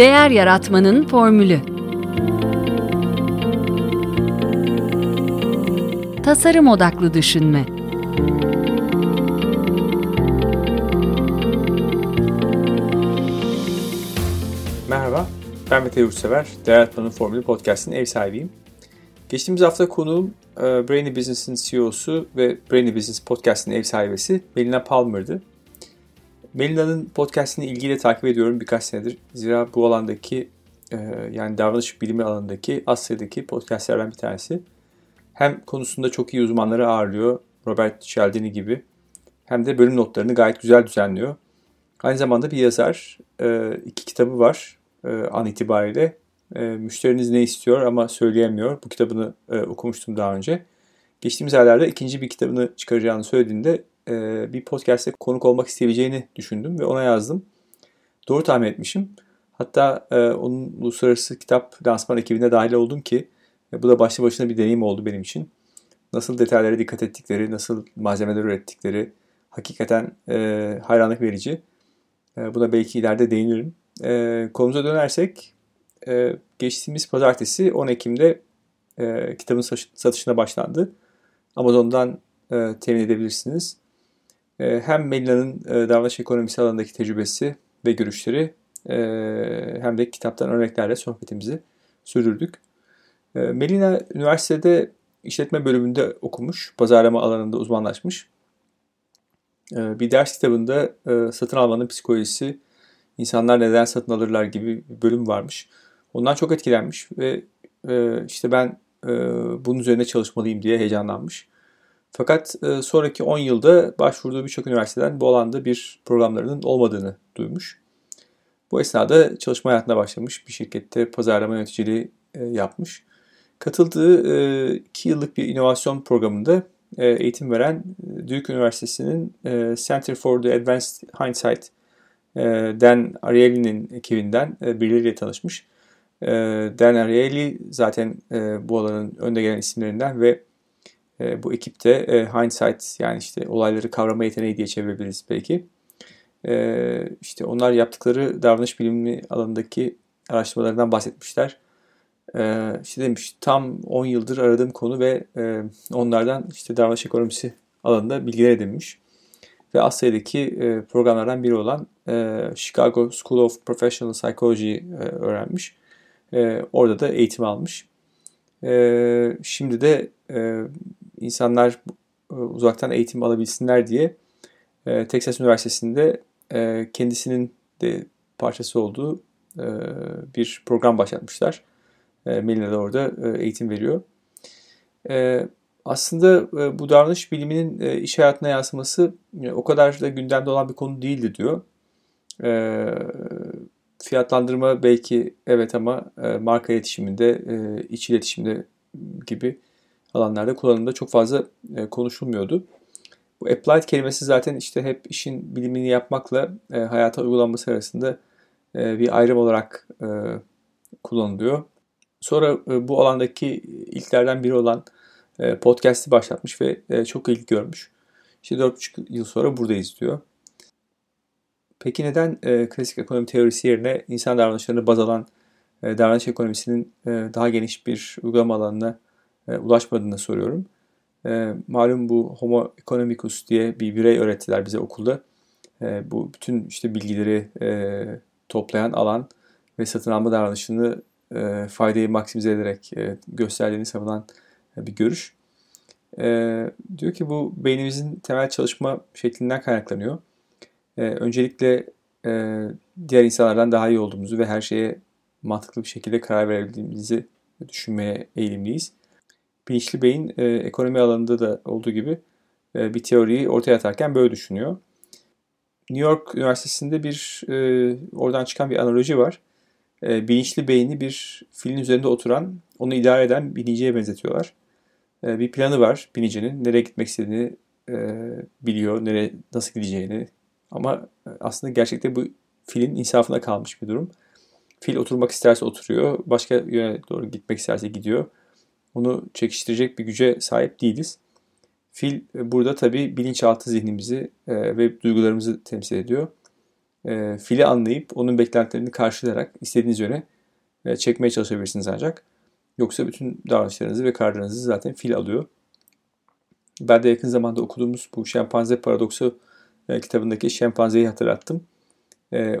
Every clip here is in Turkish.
Değer Yaratmanın Formülü Tasarım Odaklı Düşünme Merhaba, ben Mete Yurtsever. Değer Yaratmanın Formülü Podcast'ın ev sahibiyim. Geçtiğimiz hafta konuğum e, Brainy Business'in CEO'su ve Brainy Business Podcast'ın ev sahibesi Melina Palmer'dı. Melina'nın podcastini ilgiyle takip ediyorum birkaç senedir. Zira bu alandaki e, yani davranış bilimi alanındaki Asya'daki podcastlerden bir tanesi. Hem konusunda çok iyi uzmanları ağırlıyor. Robert Cialdini gibi. Hem de bölüm notlarını gayet güzel düzenliyor. Aynı zamanda bir yazar. E, iki kitabı var an itibariyle. Müşteriniz ne istiyor ama söyleyemiyor. Bu kitabını okumuştum daha önce. Geçtiğimiz aylarda ikinci bir kitabını çıkaracağını söylediğinde e, bir podcast'te konuk olmak isteyeceğini düşündüm ve ona yazdım. Doğru tahmin etmişim. Hatta e, onun uluslararası kitap lansman ekibine dahil oldum ki e, bu da başlı başına bir deneyim oldu benim için. Nasıl detaylara dikkat ettikleri, nasıl malzemeler ürettikleri hakikaten e, hayranlık verici. E, buna belki ileride değinirim. E, konumuza dönersek e, geçtiğimiz pazartesi 10 Ekim'de e, kitabın satışına başlandı. Amazon'dan e, temin edebilirsiniz. Ee, hem Melina'nın e, davranış ekonomisi alanındaki tecrübesi ve görüşleri e, hem de kitaptan örneklerle sohbetimizi sürdürdük. E, Melina üniversitede işletme bölümünde okumuş, pazarlama alanında uzmanlaşmış. Bir ders kitabında satın almanın psikolojisi, insanlar neden satın alırlar gibi bir bölüm varmış. Ondan çok etkilenmiş ve işte ben bunun üzerine çalışmalıyım diye heyecanlanmış. Fakat e, sonraki 10 yılda başvurduğu birçok üniversiteden bu alanda bir programlarının olmadığını duymuş. Bu esnada çalışma hayatına başlamış. Bir şirkette pazarlama yöneticiliği e, yapmış. Katıldığı 2 e, yıllık bir inovasyon programında e, eğitim veren e, Duke Üniversitesi'nin e, Center for the Advanced Hindsight e, Dan Ariely'nin ekibinden e, birileriyle tanışmış. E, Dan Ariely zaten e, bu alanın önde gelen isimlerinden ve e, bu ekipte e, hindsight yani işte olayları kavrama yeteneği diye çevirebiliriz belki. E, işte onlar yaptıkları davranış bilimi alanındaki araştırmalarından bahsetmişler. E, işte demiş tam 10 yıldır aradığım konu ve e, onlardan işte davranış ekonomisi alanında bilgiler edinmiş. Ve Asya'daki e, programlardan biri olan e, Chicago School of Professional Psychology e, öğrenmiş. E, orada da eğitim almış. E, şimdi de e, insanlar e, uzaktan eğitim alabilsinler diye e, Texas Üniversitesi'nde e, kendisinin de parçası olduğu bir program başlatmışlar. Melina da orada eğitim veriyor. Aslında bu davranış biliminin iş hayatına yansıması o kadar da gündemde olan bir konu değildi diyor. Fiyatlandırma belki evet ama marka iletişiminde, iç iletişimde gibi alanlarda kullanımda çok fazla e, konuşulmuyordu. Bu applied kelimesi zaten işte hep işin bilimini yapmakla e, hayata uygulanması arasında e, bir ayrım olarak e, kullanılıyor. Sonra e, bu alandaki ilklerden biri olan e, podcast'i başlatmış ve e, çok ilgi görmüş. İşte 4,5 yıl sonra buradayız diyor. Peki neden e, klasik ekonomi teorisi yerine insan davranışlarını baz alan e, davranış ekonomisinin e, daha geniş bir uygulama alanına e, ulaşmadığını soruyorum. E, malum bu Homo economicus diye bir birey öğrettiler bize okulda. E, bu bütün işte bilgileri e, toplayan alan ve satın alma davranışını e, faydayı maksimize ederek e, gösterdiğini savunan e, bir görüş. E, diyor ki bu beynimizin temel çalışma şeklinden kaynaklanıyor. E, öncelikle e, diğer insanlardan daha iyi olduğumuzu ve her şeye mantıklı bir şekilde karar verebildiğimizi düşünmeye eğilimliyiz bilinçli beyin e, ekonomi alanında da olduğu gibi e, bir teoriyi ortaya atarken böyle düşünüyor. New York Üniversitesi'nde bir e, oradan çıkan bir analoji var. E, bilinçli beyni bir filin üzerinde oturan, onu idare eden biniciye benzetiyorlar. E, bir planı var binicinin. Nereye gitmek istediğini e, biliyor, nereye nasıl gideceğini. Ama aslında gerçekte bu filin insafına kalmış bir durum. Fil oturmak isterse oturuyor, başka yöne doğru gitmek isterse gidiyor onu çekiştirecek bir güce sahip değiliz. Fil e, burada tabii bilinçaltı zihnimizi e, ve duygularımızı temsil ediyor. e, fili anlayıp onun beklentilerini karşılayarak istediğiniz yöne çekmeye çalışabilirsiniz ancak. Yoksa bütün davranışlarınızı ve kararlarınızı zaten fil alıyor. Ben de yakın zamanda okuduğumuz bu şempanze paradoksu kitabındaki şempanzeyi hatırlattım.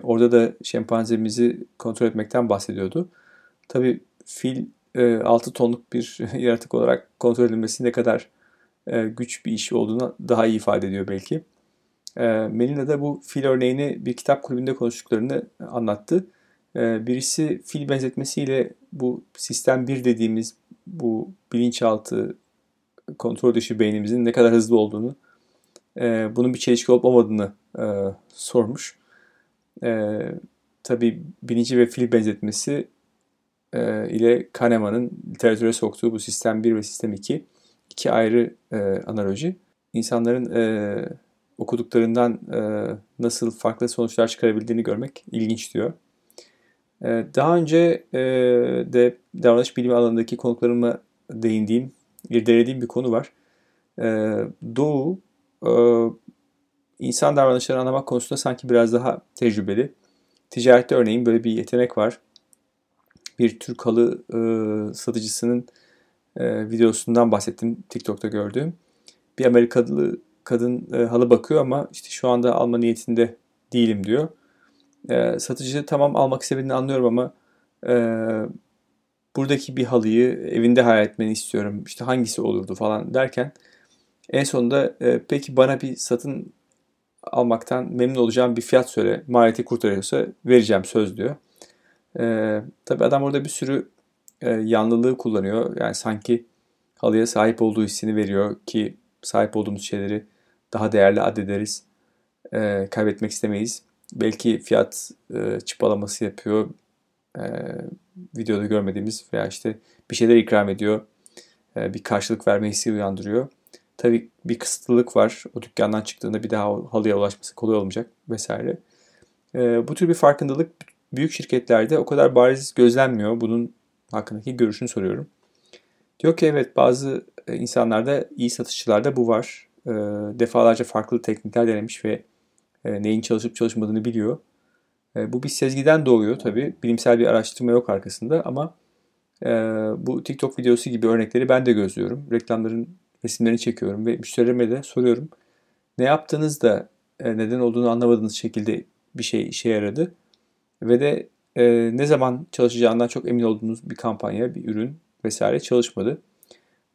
Orada da şempanzemizi kontrol etmekten bahsediyordu. Tabii fil 6 tonluk bir yaratık olarak kontrol edilmesi ne kadar e, güç bir iş olduğunu daha iyi ifade ediyor belki. E, Melina da bu fil örneğini bir kitap kulübünde konuştuklarını anlattı. E, birisi fil benzetmesiyle bu sistem 1 dediğimiz bu bilinçaltı kontrol dışı beynimizin ne kadar hızlı olduğunu, e, bunun bir çelişki olup olmadığını e, sormuş. E, tabii bilinci ve fil benzetmesi e, ile Kahneman'ın literatüre soktuğu bu sistem 1 ve sistem 2 iki ayrı e, analoji. İnsanların e, okuduklarından e, nasıl farklı sonuçlar çıkarabildiğini görmek ilginç diyor. E, daha önce e, de davranış bilimi alanındaki konuklarıma değindiğim, irdelediğim bir konu var. E, Doğu e, insan davranışlarını anlamak konusunda sanki biraz daha tecrübeli. Ticarette örneğin böyle bir yetenek var. Bir Türk halı e, satıcısının e, videosundan bahsettim TikTok'ta gördüğüm. Bir Amerikalı kadın e, halı bakıyor ama işte şu anda alma niyetinde değilim diyor. E, satıcı tamam almak istediğini anlıyorum ama e, buradaki bir halıyı evinde hayal etmeni istiyorum. İşte hangisi olurdu falan derken en sonunda e, peki bana bir satın almaktan memnun olacağım bir fiyat söyle. Maliyeti kurtarıyorsa vereceğim söz diyor. E, tabii adam orada bir sürü e, yanlılığı kullanıyor. Yani sanki halıya sahip olduğu hissini veriyor ki sahip olduğumuz şeyleri daha değerli addederiz. E, kaybetmek istemeyiz. Belki fiyat e, çıpalaması yapıyor. E, videoda görmediğimiz veya işte bir şeyler ikram ediyor. E, bir karşılık verme hissi uyandırıyor. Tabii bir kısıtlılık var. O dükkandan çıktığında bir daha halıya ulaşması kolay olmayacak vesaire. E, bu tür bir farkındalık büyük şirketlerde o kadar bariz gözlenmiyor. Bunun hakkındaki görüşünü soruyorum. Diyor ki evet bazı e, insanlarda iyi satışçılarda bu var. E, defalarca farklı teknikler denemiş ve e, neyin çalışıp çalışmadığını biliyor. E, bu bir sezgiden doğuyor tabii. Bilimsel bir araştırma yok arkasında ama e, bu TikTok videosu gibi örnekleri ben de gözlüyorum. Reklamların resimlerini çekiyorum ve müşterilerime de soruyorum. Ne yaptığınız da e, neden olduğunu anlamadığınız şekilde bir şey işe yaradı. Ve de e, ne zaman çalışacağından çok emin olduğunuz bir kampanya, bir ürün vesaire çalışmadı.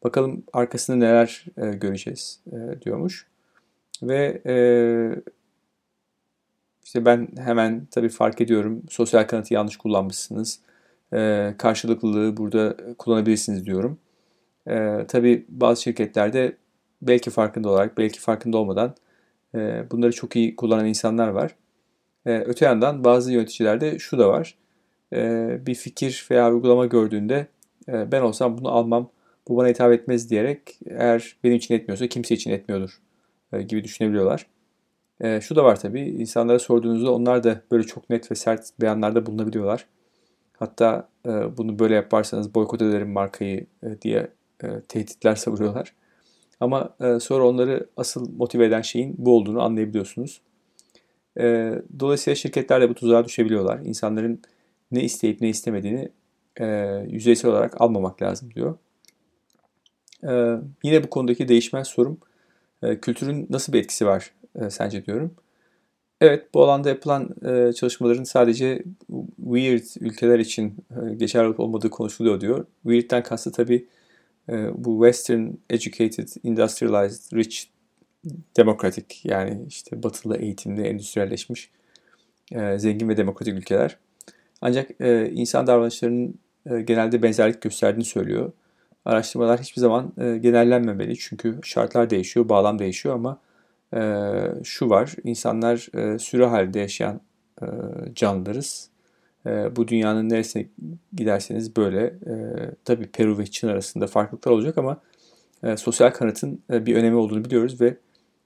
Bakalım arkasında neler e, göreceğiz e, diyormuş. Ve e, işte ben hemen tabii fark ediyorum. Sosyal kanıtı yanlış kullanmışsınız. E, karşılıklılığı burada kullanabilirsiniz diyorum. E, tabii bazı şirketlerde belki farkında olarak, belki farkında olmadan e, bunları çok iyi kullanan insanlar var. E, öte yandan bazı yöneticilerde şu da var. E, bir fikir veya uygulama gördüğünde e, ben olsam bunu almam, bu bana hitap etmez diyerek eğer benim için etmiyorsa kimse için etmiyordur e, gibi düşünebiliyorlar. E, şu da var tabii insanlara sorduğunuzda onlar da böyle çok net ve sert beyanlarda bulunabiliyorlar. Hatta e, bunu böyle yaparsanız boykot ederim markayı e, diye e, tehditler savuruyorlar. Ama e, sonra onları asıl motive eden şeyin bu olduğunu anlayabiliyorsunuz. E, dolayısıyla şirketler de bu tuzağa düşebiliyorlar. İnsanların ne isteyip ne istemediğini e, yüzeysel olarak almamak lazım diyor. E, yine bu konudaki değişmez sorum e, kültürün nasıl bir etkisi var e, sence diyorum. Evet bu alanda yapılan e, çalışmaların sadece weird ülkeler için e, geçerli olup olmadığı konuşuluyor diyor. Weird'den kastı tabii e, bu Western educated, industrialized, rich, demokratik yani işte batılı eğitimli, endüstriyelleşmiş, e, zengin ve demokratik ülkeler. Ancak e, insan davranışlarının e, genelde benzerlik gösterdiğini söylüyor. Araştırmalar hiçbir zaman e, genellenmemeli çünkü şartlar değişiyor, bağlam değişiyor ama e, şu var, insanlar e, sürü halinde yaşayan e, canlılarız. E, bu dünyanın neresine giderseniz böyle. E, tabii Peru ve Çin arasında farklılıklar olacak ama e, sosyal kanıtın e, bir önemi olduğunu biliyoruz ve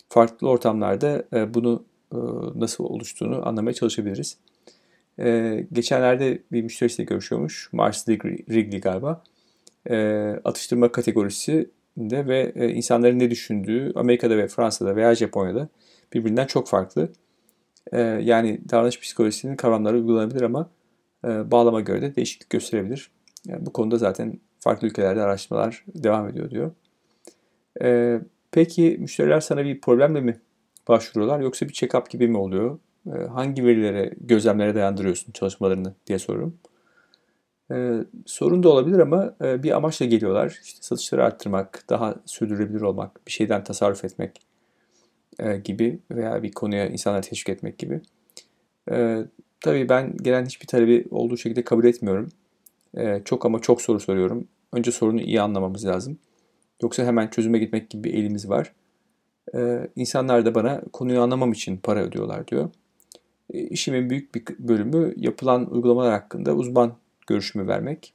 farklı ortamlarda e, bunu e, nasıl oluştuğunu anlamaya çalışabiliriz. E, geçenlerde bir müşterisiyle görüşüyormuş. Mars Wrigley galiba. Atıştırma kategorisinde ve insanların ne düşündüğü Amerika'da ve Fransa'da veya Japonya'da birbirinden çok farklı. Yani davranış psikolojisinin kavramları uygulanabilir ama bağlama göre de değişiklik gösterebilir. Yani bu konuda zaten farklı ülkelerde araştırmalar devam ediyor diyor. Peki müşteriler sana bir problemle mi başvuruyorlar yoksa bir check-up gibi mi oluyor? E, hangi verilere, gözlemlere dayandırıyorsun çalışmalarını diye soruyorum. E, sorun da olabilir ama e, bir amaçla geliyorlar. İşte satışları arttırmak, daha sürdürülebilir olmak, bir şeyden tasarruf etmek e, gibi veya bir konuya insanları teşvik etmek gibi. E, tabii ben gelen hiçbir talebi olduğu şekilde kabul etmiyorum. E, çok ama çok soru soruyorum. Önce sorunu iyi anlamamız lazım. Yoksa hemen çözüme gitmek gibi bir elimiz var. E, insanlar da bana konuyu anlamam için para ödüyorlar diyor. E, işimin büyük bir bölümü yapılan uygulamalar hakkında uzman görüşümü vermek.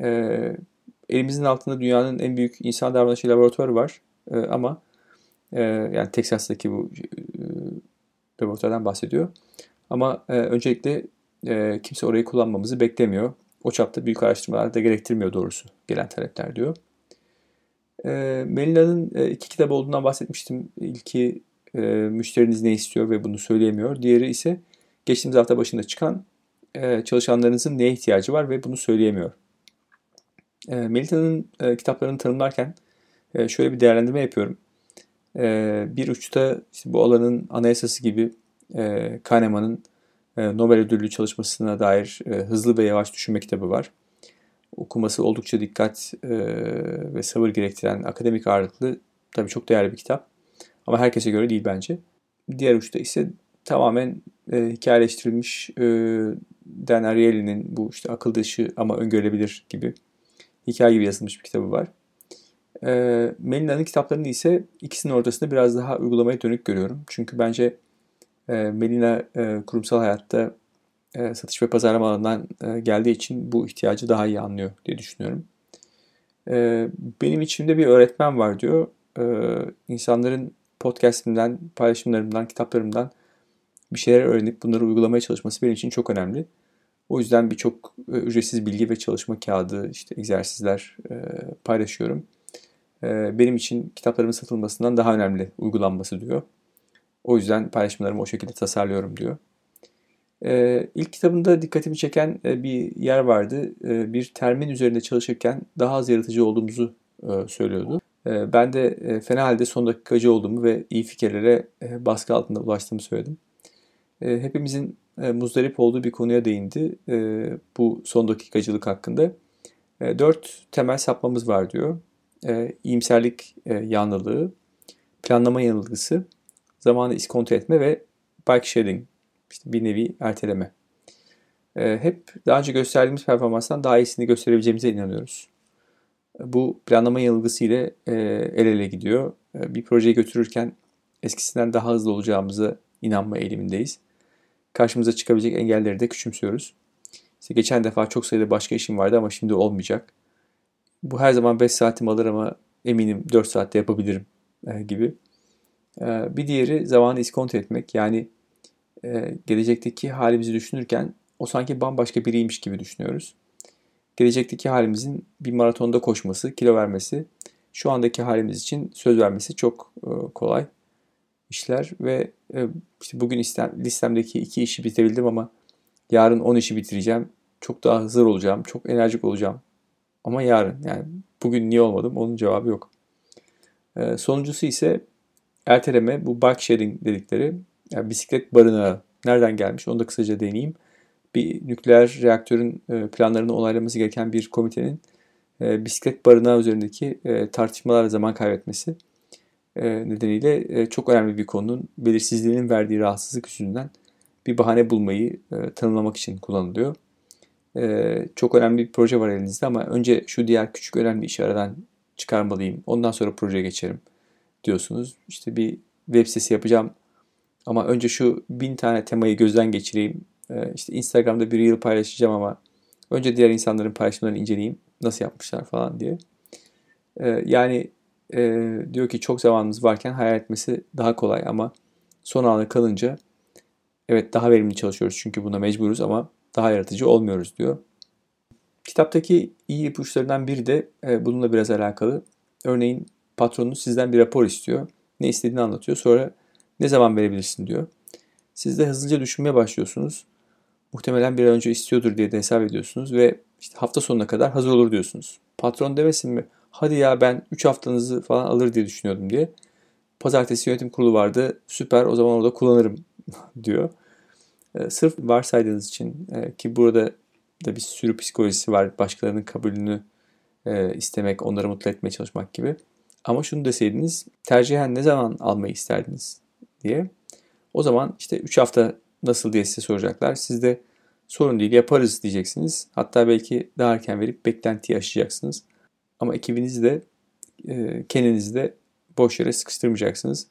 E, elimizin altında dünyanın en büyük insan davranışı laboratuvarı var. E, ama e, yani Texas'taki bu e, laboratuvardan bahsediyor. Ama e, öncelikle e, kimse orayı kullanmamızı beklemiyor. O çapta büyük araştırmalar da gerektirmiyor doğrusu gelen talepler diyor. E, Melina'nın e, iki kitap olduğundan bahsetmiştim. İlki e, müşteriniz ne istiyor ve bunu söyleyemiyor. Diğeri ise geçtiğimiz hafta başında çıkan e, çalışanlarınızın neye ihtiyacı var ve bunu söyleyemiyor. E, Melita'nın e, kitaplarını tanımlarken e, şöyle bir değerlendirme yapıyorum. E, bir uçta işte bu alanın anayasası gibi e, Kahneman'ın e, Nobel ödüllü çalışmasına dair e, hızlı ve yavaş düşünme kitabı var. Okuması oldukça dikkat e, ve sabır gerektiren akademik ağırlıklı tabii çok değerli bir kitap. Ama herkese göre değil bence. Diğer uçta ise tamamen e, hikayeleştirilmiş e, Dan Ariely'nin bu işte akıl dışı ama öngörülebilir gibi hikaye gibi yazılmış bir kitabı var. E, Melina'nın kitaplarını ise ikisinin ortasında biraz daha uygulamaya dönük görüyorum. Çünkü bence e, Melina e, kurumsal hayatta e, satış ve pazarlama alanından e, geldiği için bu ihtiyacı daha iyi anlıyor diye düşünüyorum. E, benim içimde bir öğretmen var diyor. E, insanların podcastimden, paylaşımlarımdan, kitaplarımdan bir şeyler öğrenip bunları uygulamaya çalışması benim için çok önemli. O yüzden birçok e, ücretsiz bilgi ve çalışma kağıdı, işte egzersizler e, paylaşıyorum. E, benim için kitaplarımın satılmasından daha önemli uygulanması diyor. O yüzden paylaşımlarımı o şekilde tasarlıyorum diyor. İlk kitabında dikkatimi çeken bir yer vardı. Bir termin üzerinde çalışırken daha az yaratıcı olduğumuzu söylüyordu. Ben de fena halde son dakikacı olduğumu ve iyi fikirlere baskı altında ulaştığımı söyledim. Hepimizin muzdarip olduğu bir konuya değindi bu son dakikacılık hakkında. Dört temel sapmamız var diyor. İyimserlik yanlılığı, planlama yanılgısı, zamanı iskonto etme ve bike shedding, işte bir nevi erteleme. Hep daha önce gösterdiğimiz performanstan daha iyisini gösterebileceğimize inanıyoruz. Bu planlama yanılgısı ile el ele gidiyor. Bir projeyi götürürken eskisinden daha hızlı olacağımıza inanma eğilimindeyiz karşımıza çıkabilecek engelleri de küçümsüyoruz. İşte geçen defa çok sayıda başka işim vardı ama şimdi olmayacak. Bu her zaman 5 saatim alır ama eminim 4 saatte yapabilirim e, gibi. Bir diğeri zamanı iskonto etmek. Yani e, gelecekteki halimizi düşünürken o sanki bambaşka biriymiş gibi düşünüyoruz. Gelecekteki halimizin bir maratonda koşması, kilo vermesi, şu andaki halimiz için söz vermesi çok e, kolay işler ve e, işte bugün listemdeki iki işi bitirebildim ama yarın 10 işi bitireceğim. Çok daha hızlı olacağım, çok enerjik olacağım. Ama yarın yani bugün niye olmadım onun cevabı yok. E, sonuncusu ise erteleme bu bike sharing dedikleri yani bisiklet barınağı nereden gelmiş onu da kısaca deneyeyim. Bir nükleer reaktörün e, planlarını onaylaması gereken bir komitenin bisiklet barınağı üzerindeki tartışmalarla zaman kaybetmesi e, nedeniyle e, çok önemli bir konunun belirsizliğinin verdiği rahatsızlık yüzünden bir bahane bulmayı e, tanımlamak için kullanılıyor. Çok önemli bir proje var elinizde ama önce şu diğer küçük önemli işi aradan çıkarmalıyım. Ondan sonra projeye geçerim diyorsunuz. İşte bir web sitesi yapacağım ama önce şu bin tane temayı gözden geçireyim. İşte Instagram'da bir reel paylaşacağım ama önce diğer insanların paylaşımlarını inceleyeyim. Nasıl yapmışlar falan diye. Yani e, diyor ki çok zamanımız varken hayal etmesi daha kolay ama son ana kalınca evet daha verimli çalışıyoruz çünkü buna mecburuz ama daha yaratıcı olmuyoruz diyor. Kitaptaki iyi ipuçlarından biri de e, bununla biraz alakalı. Örneğin patronunuz sizden bir rapor istiyor. Ne istediğini anlatıyor. Sonra ne zaman verebilirsin diyor. Siz de hızlıca düşünmeye başlıyorsunuz. Muhtemelen bir an önce istiyordur diye de hesap ediyorsunuz ve işte hafta sonuna kadar hazır olur diyorsunuz. Patron demesin mi? Hadi ya ben 3 haftanızı falan alır diye düşünüyordum diye. Pazartesi yönetim kurulu vardı. Süper o zaman orada kullanırım diyor. E, sırf varsaydığınız için e, ki burada da bir sürü psikolojisi var. Başkalarının kabulünü e, istemek, onları mutlu etmeye çalışmak gibi. Ama şunu deseydiniz tercihen ne zaman almayı isterdiniz diye. O zaman işte 3 hafta nasıl diye size soracaklar. Siz de sorun değil yaparız diyeceksiniz. Hatta belki daha erken verip beklentiyi aşacaksınız. Ama ekibinizi de e, kendinizi de boş yere sıkıştırmayacaksınız.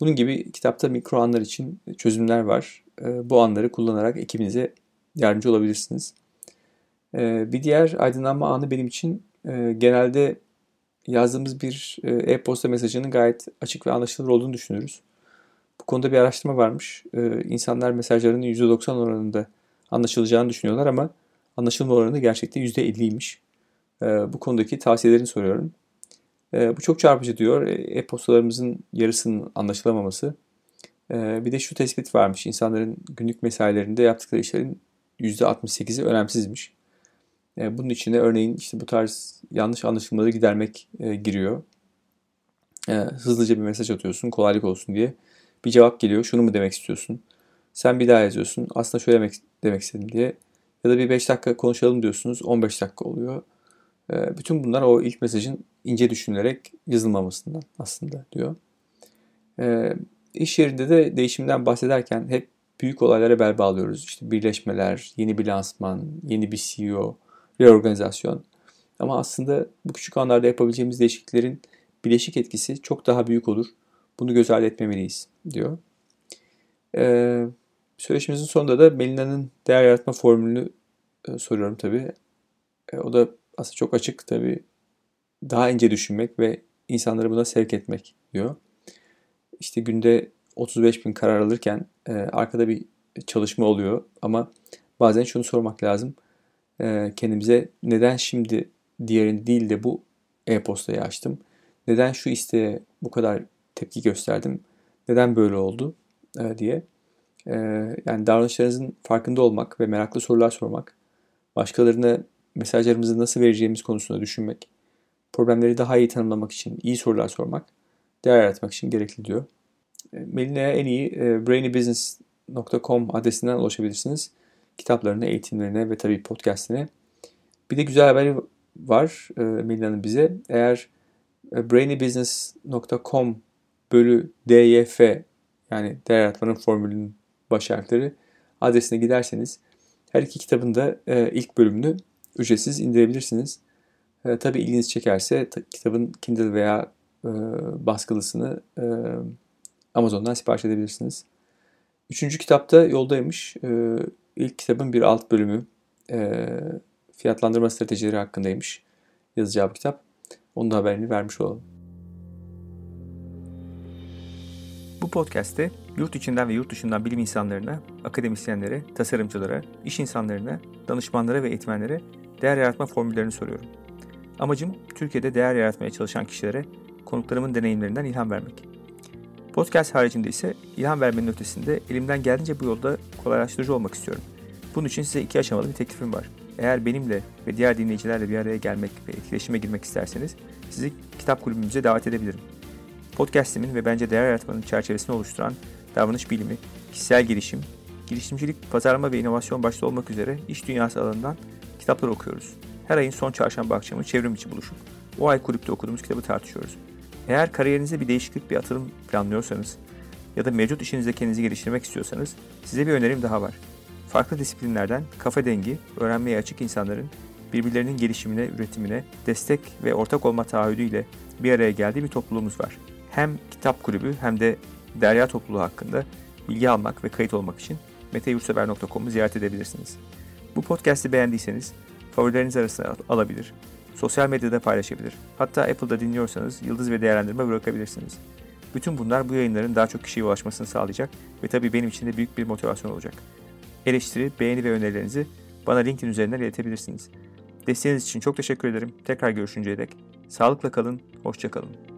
Bunun gibi kitapta mikro anlar için çözümler var. E, bu anları kullanarak ekibinize yardımcı olabilirsiniz. E, bir diğer aydınlanma anı benim için genelde yazdığımız bir e-posta mesajının gayet açık ve anlaşılır olduğunu düşünüyoruz. Konuda bir araştırma varmış. E, insanlar mesajlarının %90 oranında anlaşılacağını düşünüyorlar ama anlaşılma oranı gerçekten %50'ymiş. E, bu konudaki tavsiyelerini soruyorum. E, bu çok çarpıcı diyor. E, e-postalarımızın yarısının anlaşılamaması. E, bir de şu tespit varmış. İnsanların günlük mesailerinde yaptıkları işlerin %68'i önemsizmiş. E, bunun içine örneğin işte bu tarz yanlış anlaşılmaları gidermek e, giriyor. E, hızlıca bir mesaj atıyorsun kolaylık olsun diye. Bir cevap geliyor. Şunu mu demek istiyorsun? Sen bir daha yazıyorsun. Aslında şöyle demek, demek istedim diye. Ya da bir 5 dakika konuşalım diyorsunuz. 15 dakika oluyor. E, bütün bunlar o ilk mesajın ince düşünülerek yazılmamasından aslında diyor. E, yerinde de değişimden bahsederken hep büyük olaylara bel bağlıyoruz. İşte birleşmeler, yeni bir lansman, yeni bir CEO, reorganizasyon. Ama aslında bu küçük anlarda yapabileceğimiz değişikliklerin bileşik etkisi çok daha büyük olur. Bunu göz ardı etmemeliyiz diyor. Ee, söyleşimizin sonunda da Melina'nın değer yaratma formülünü e, soruyorum tabii. E, o da aslında çok açık tabii. Daha ince düşünmek ve insanları buna sevk etmek diyor. İşte günde 35 bin karar alırken e, arkada bir çalışma oluyor ama bazen şunu sormak lazım e, kendimize neden şimdi diğerini değil de bu e-postayı açtım? Neden şu isteğe bu kadar tepki gösterdim? Neden böyle oldu e, diye. E, yani davranışlarınızın farkında olmak ve meraklı sorular sormak, başkalarına mesajlarımızı nasıl vereceğimiz konusunda düşünmek, problemleri daha iyi tanımlamak için iyi sorular sormak, değer yaratmak için gerekli diyor. E, Melina'ya en iyi e, brainybusiness.com adresinden ulaşabilirsiniz kitaplarına, eğitimlerine ve tabii podcastine. Bir de güzel haberi var e, Melina'nın bize. Eğer e, brainybusiness.com bölü DYF yani değer yaratmanın formülünün baş harfleri adresine giderseniz her iki kitabın da e, ilk bölümünü ücretsiz indirebilirsiniz. E, tabii ilginizi çekerse ta, kitabın Kindle veya e, baskılısını e, Amazon'dan sipariş edebilirsiniz. Üçüncü kitapta yoldaymış. E, İlk kitabın bir alt bölümü e, fiyatlandırma stratejileri hakkındaymış yazacağı bir kitap. Onun da haberini vermiş olalım. Bu podcast'te yurt içinden ve yurt dışından bilim insanlarına, akademisyenlere, tasarımcılara, iş insanlarına, danışmanlara ve eğitmenlere değer yaratma formüllerini soruyorum. Amacım Türkiye'de değer yaratmaya çalışan kişilere konuklarımın deneyimlerinden ilham vermek. Podcast haricinde ise ilham vermenin ötesinde elimden geldiğince bu yolda kolaylaştırıcı olmak istiyorum. Bunun için size iki aşamalı bir teklifim var. Eğer benimle ve diğer dinleyicilerle bir araya gelmek ve etkileşime girmek isterseniz sizi kitap kulübümüze davet edebilirim. Podcast'imin ve bence değer yaratmanın çerçevesini oluşturan davranış bilimi, kişisel gelişim, girişimcilik, pazarlama ve inovasyon başta olmak üzere iş dünyası alanından kitaplar okuyoruz. Her ayın son çarşamba akşamı çevrim içi buluşup o ay kulüpte okuduğumuz kitabı tartışıyoruz. Eğer kariyerinizde bir değişiklik, bir atılım planlıyorsanız ya da mevcut işinizde kendinizi geliştirmek istiyorsanız size bir önerim daha var. Farklı disiplinlerden kafa dengi, öğrenmeye açık insanların birbirlerinin gelişimine, üretimine destek ve ortak olma taahhüdüyle bir araya geldiği bir topluluğumuz var. Hem kitap kulübü hem de derya topluluğu hakkında bilgi almak ve kayıt olmak için meteyursever.com'u ziyaret edebilirsiniz. Bu podcast'i beğendiyseniz favorileriniz arasına alabilir, sosyal medyada paylaşabilir. Hatta Apple'da dinliyorsanız yıldız ve değerlendirme bırakabilirsiniz. Bütün bunlar bu yayınların daha çok kişiye ulaşmasını sağlayacak ve tabii benim için de büyük bir motivasyon olacak. Eleştiri, beğeni ve önerilerinizi bana LinkedIn üzerinden iletebilirsiniz. Desteğiniz için çok teşekkür ederim. Tekrar görüşünceye dek sağlıkla kalın, hoşça kalın.